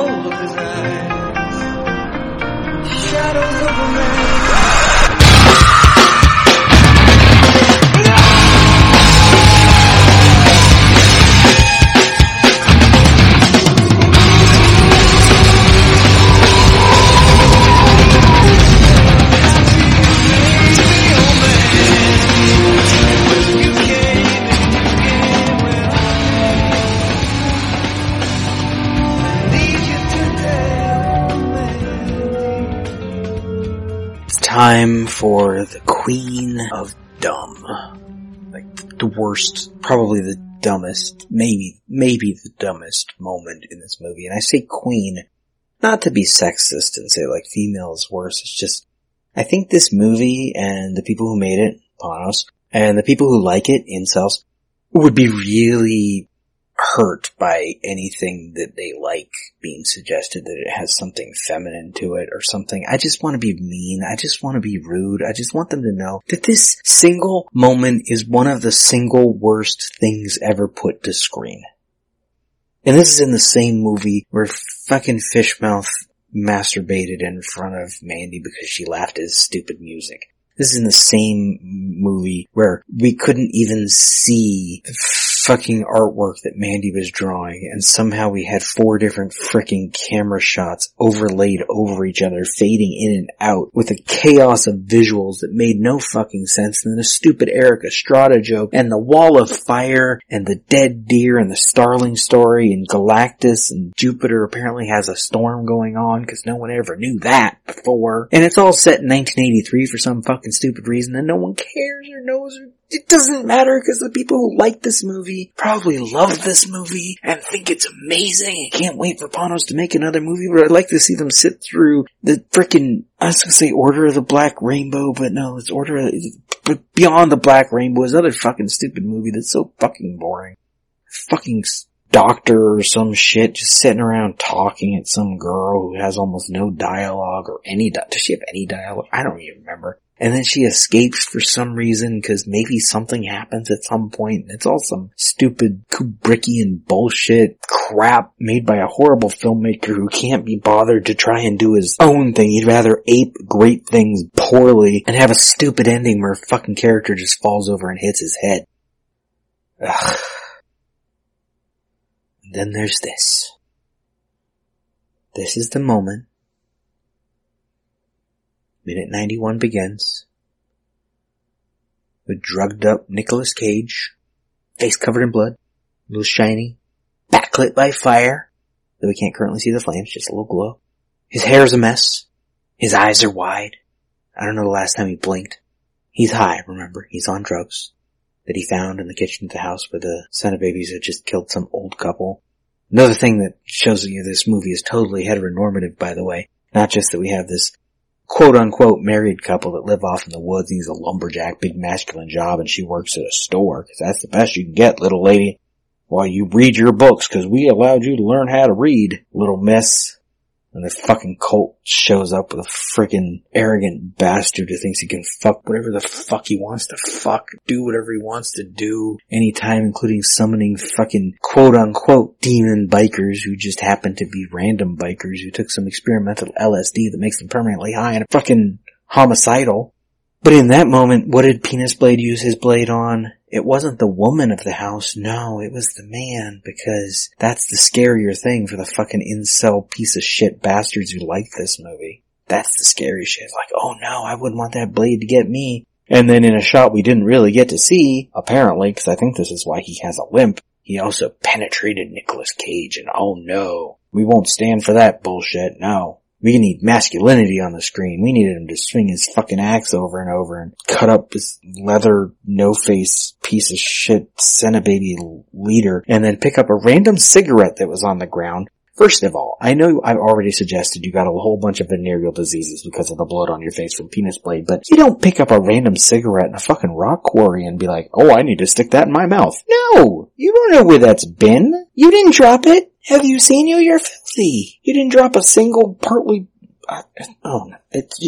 soul of his eyes. Time for the Queen of Dumb. Like the worst, probably the dumbest, maybe, maybe the dumbest moment in this movie. And I say queen, not to be sexist and say like female is worse. It's just, I think this movie and the people who made it, Panos, and the people who like it, incels, would be really hurt by anything that they like being suggested that it has something feminine to it or something. I just want to be mean. I just want to be rude. I just want them to know that this single moment is one of the single worst things ever put to screen. And this is in the same movie where fucking Fishmouth masturbated in front of Mandy because she laughed at his stupid music. This is in the same movie where we couldn't even see fucking artwork that Mandy was drawing and somehow we had four different freaking camera shots overlaid over each other, fading in and out with a chaos of visuals that made no fucking sense and then a stupid Erik Estrada joke and the wall of fire and the dead deer and the starling story and Galactus and Jupiter apparently has a storm going on because no one ever knew that before. And it's all set in 1983 for some fucking stupid reason and no one cares or knows or it doesn't matter because the people who like this movie probably love this movie and think it's amazing. I can't wait for Panos to make another movie, but I'd like to see them sit through the freaking, I was gonna say Order of the Black Rainbow, but no, it's Order of, but Beyond the Black Rainbow is another fucking stupid movie that's so fucking boring. Fucking doctor or some shit just sitting around talking at some girl who has almost no dialogue or any, di- does she have any dialogue? I don't even remember and then she escapes for some reason because maybe something happens at some point. It's all some stupid Kubrickian bullshit crap made by a horrible filmmaker who can't be bothered to try and do his own thing. He'd rather ape great things poorly and have a stupid ending where a fucking character just falls over and hits his head. Ugh. then there's this. This is the moment Minute 91 begins with drugged up Nicolas Cage, face covered in blood, a little shiny, backlit by fire, though we can't currently see the flames, just a little glow. His hair is a mess. His eyes are wide. I don't know the last time he blinked. He's high, remember? He's on drugs that he found in the kitchen of the house where the Santa babies had just killed some old couple. Another thing that shows you this movie is totally heteronormative, by the way. Not just that we have this quote unquote married couple that live off in the woods. He's a lumberjack, big masculine job, and she works at a store because that's the best you can get, little lady. While you read your books because we allowed you to learn how to read, little miss. And the fucking cult shows up with a freaking arrogant bastard who thinks he can fuck whatever the fuck he wants to fuck, do whatever he wants to do, anytime including summoning fucking quote unquote demon bikers who just happen to be random bikers who took some experimental LSD that makes them permanently high and fucking homicidal. But in that moment, what did Penis Blade use his blade on? it wasn't the woman of the house, no, it was the man, because that's the scarier thing for the fucking incel piece of shit bastards who like this movie. That's the scary shit. Like, oh no, I wouldn't want that blade to get me. And then in a shot we didn't really get to see, apparently, because I think this is why he has a limp, he also penetrated Nicolas Cage and oh no, we won't stand for that bullshit, no. We need masculinity on the screen. We needed him to swing his fucking axe over and over and cut up this leather, no-face piece of shit Cenobaby leader and then pick up a random cigarette that was on the ground. First of all, I know I've already suggested you got a whole bunch of venereal diseases because of the blood on your face from penis blade, but you don't pick up a random cigarette in a fucking rock quarry and be like, oh, I need to stick that in my mouth. No! You don't know where that's been. You didn't drop it. Have you seen you? You're filthy. You didn't drop a single partly. Uh, oh. It's,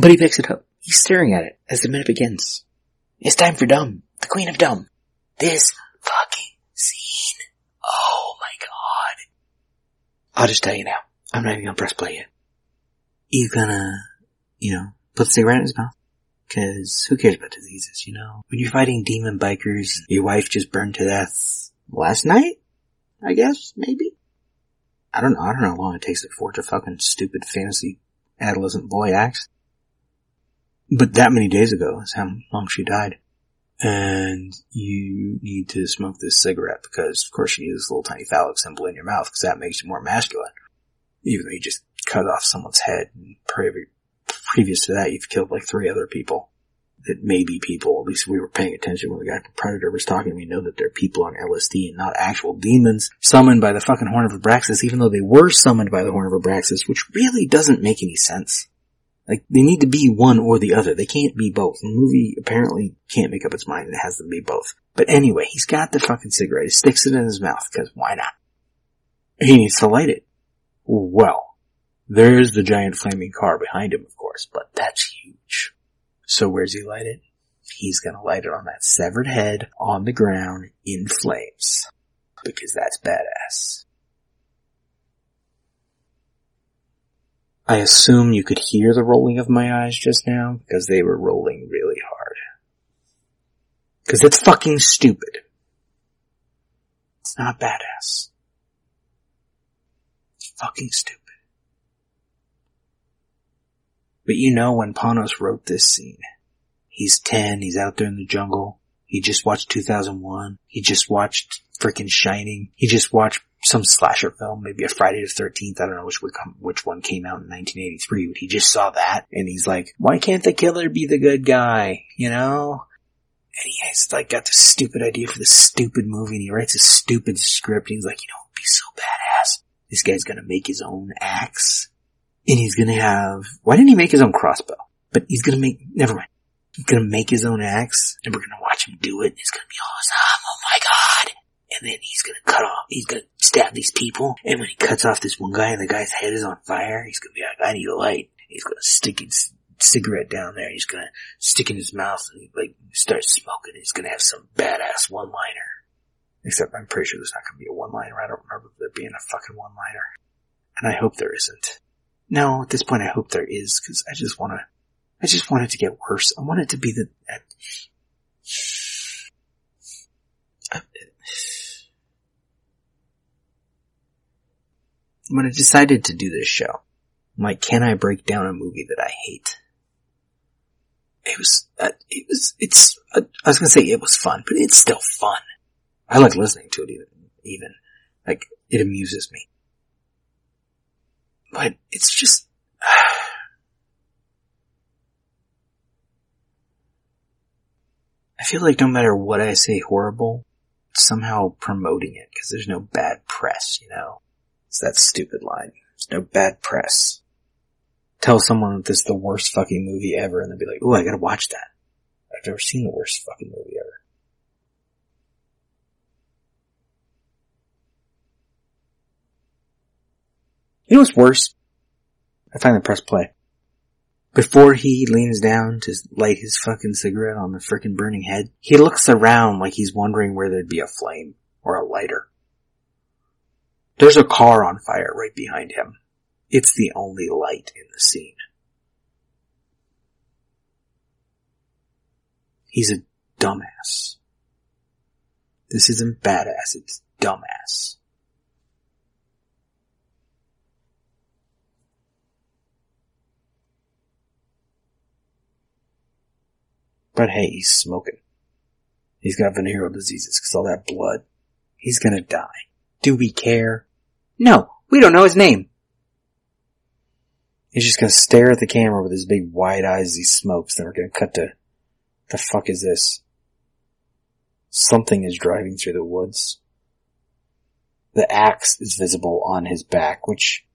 but he picks it up. He's staring at it as the minute begins. It's time for Dumb, the Queen of Dumb. This fucking. Oh my god. I'll just tell you now. I'm not even gonna press play yet. You gonna, you know, put the cigarette in his mouth? Cause who cares about diseases, you know? When you're fighting demon bikers, your wife just burned to death last night? I guess, maybe. I don't know, I don't know how long it takes to forge a fucking stupid fantasy adolescent boy acts. But that many days ago is how long she died. And you need to smoke this cigarette because, of course, you need this little tiny phallic symbol in your mouth because that makes you more masculine. Even though you just cut off someone's head and previous to that, you've killed like three other people that may be people. At least we were paying attention when the guy from Predator was talking. We know that they're people on LSD and not actual demons summoned by the fucking Horn of Abraxas, even though they were summoned by the Horn of Abraxas, which really doesn't make any sense. Like, they need to be one or the other. They can't be both. The movie apparently can't make up its mind. And it has to be both. But anyway, he's got the fucking cigarette. He sticks it in his mouth, because why not? He needs to light it. Well, there's the giant flaming car behind him, of course, but that's huge. So where's he light it? He's gonna light it on that severed head on the ground in flames. Because that's badass. I assume you could hear the rolling of my eyes just now because they were rolling really hard. Cause it's fucking stupid. It's not badass. It's fucking stupid. But you know when Panos wrote this scene, he's 10, he's out there in the jungle, he just watched 2001, he just watched freaking Shining, he just watched some slasher film, maybe a Friday the 13th, I don't know which which one came out in 1983, but he just saw that and he's like, why can't the killer be the good guy? You know? And he has like got this stupid idea for this stupid movie and he writes a stupid script and he's like, you know, it'd be so badass. This guy's gonna make his own axe and he's gonna have, why didn't he make his own crossbow? But he's gonna make, never mind. He's gonna make his own axe and we're gonna watch him do it. and It's gonna be awesome. Oh my god. And then he's gonna cut off, he's gonna stab these people. And when he cuts off this one guy and the guy's head is on fire, he's gonna be like, I need a light. He's gonna stick his cigarette down there. He's gonna stick in his mouth and like start smoking. He's gonna have some badass one liner. Except I'm pretty sure there's not gonna be a one liner. I don't remember there being a fucking one liner. And I hope there isn't. No, at this point I hope there is, cause I just wanna, I just want it to get worse. I want it to be the, when I decided to do this show, I'm like, can I break down a movie that I hate? It was, uh, it was, it's, uh, I was gonna say it was fun, but it's still fun. I like listening to it even, even. Like, it amuses me. But it's just, I feel like no matter what I say horrible, somehow promoting it because there's no bad press, you know? It's that stupid line. There's no bad press. Tell someone that this is the worst fucking movie ever and they'll be like, oh, I gotta watch that. I've never seen the worst fucking movie ever. You know what's worse? I finally press play. Before he leans down to light his fucking cigarette on the frickin' burning head, he looks around like he's wondering where there'd be a flame or a lighter. There's a car on fire right behind him. It's the only light in the scene. He's a dumbass. This isn't badass, it's dumbass. But hey, he's smoking. He's got venereal diseases because all that blood. He's gonna die. Do we care? No, we don't know his name. He's just gonna stare at the camera with his big wide eyes as he smokes, then we're gonna cut to, the fuck is this? Something is driving through the woods. The axe is visible on his back, which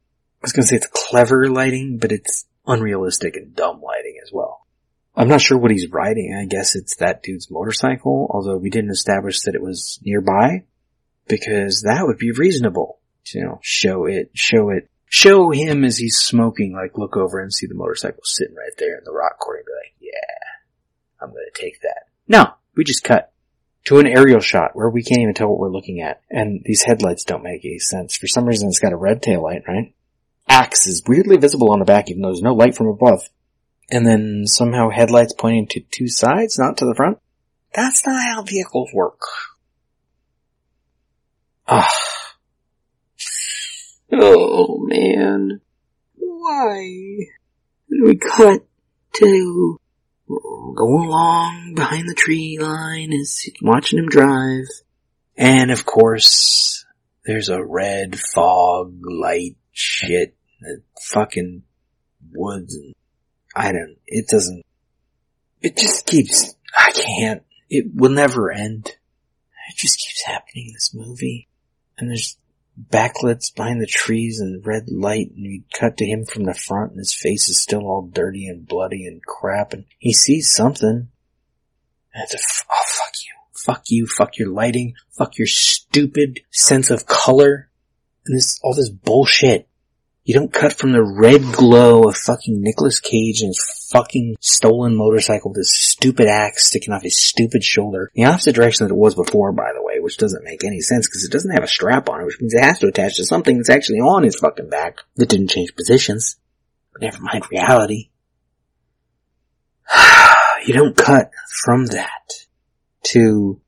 I was gonna say it's clever lighting, but it's unrealistic and dumb lighting as well. I'm not sure what he's riding. I guess it's that dude's motorcycle, although we didn't establish that it was nearby, because that would be reasonable. You know, show it, show it, show him as he's smoking, like look over and see the motorcycle sitting right there in the rock quarry and be like, yeah, I'm gonna take that. No, we just cut to an aerial shot where we can't even tell what we're looking at. And these headlights don't make any sense. For some reason it's got a red tail light, right? Axe is weirdly visible on the back even though there's no light from above and then somehow headlights pointing to two sides, not to the front. That's not how vehicles work. Ah. Oh man. Why? We cut to going along behind the tree line as watching him drive. And of course, there's a red fog light shit, the fucking woods and I don't, it doesn't, it just keeps, I can't, it will never end. It just keeps happening in this movie. And there's backlights behind the trees and red light and you cut to him from the front and his face is still all dirty and bloody and crap and he sees something. And it's a, f- oh fuck you. Fuck you, fuck your lighting, fuck your stupid sense of color, and this, all this bullshit. You don't cut from the red glow of fucking Nicolas Cage and his fucking stolen motorcycle with his stupid axe sticking off his stupid shoulder. The opposite direction that it was before, by the way, which doesn't make any sense because it doesn't have a strap on it, which means it has to attach to something that's actually on his fucking back that didn't change positions. But never mind reality. you don't cut from that to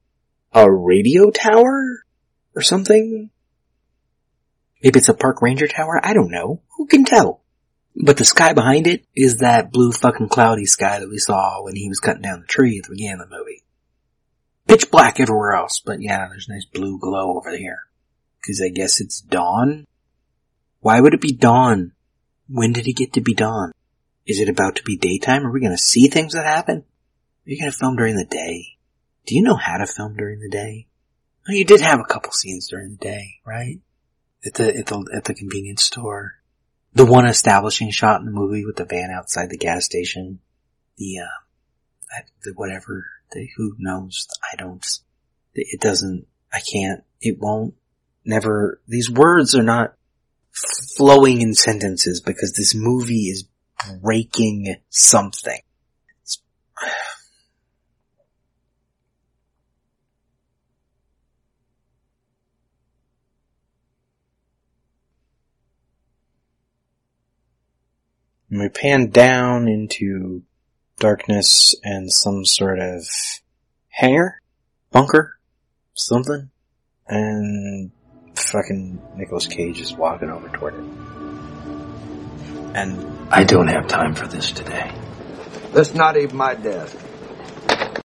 a radio tower or something. Maybe it's a park ranger tower. I don't know. Who can tell? But the sky behind it is that blue fucking cloudy sky that we saw when he was cutting down the tree at the beginning of the movie. Pitch black everywhere else, but yeah, there's a nice blue glow over here. Cause I guess it's dawn? Why would it be dawn? When did it get to be dawn? Is it about to be daytime? Are we gonna see things that happen? Are you gonna film during the day? Do you know how to film during the day? Oh, you did have a couple scenes during the day, right? At the, at the, at the convenience store. The one establishing shot in the movie with the van outside the gas station. The, uh, the whatever, the who knows, I don't, it doesn't, I can't, it won't, never, these words are not flowing in sentences because this movie is breaking something. It's, And we pan down into darkness and some sort of hangar, bunker, something, and fucking Nicolas Cage is walking over toward it. And I don't have time for this today. That's not even my desk.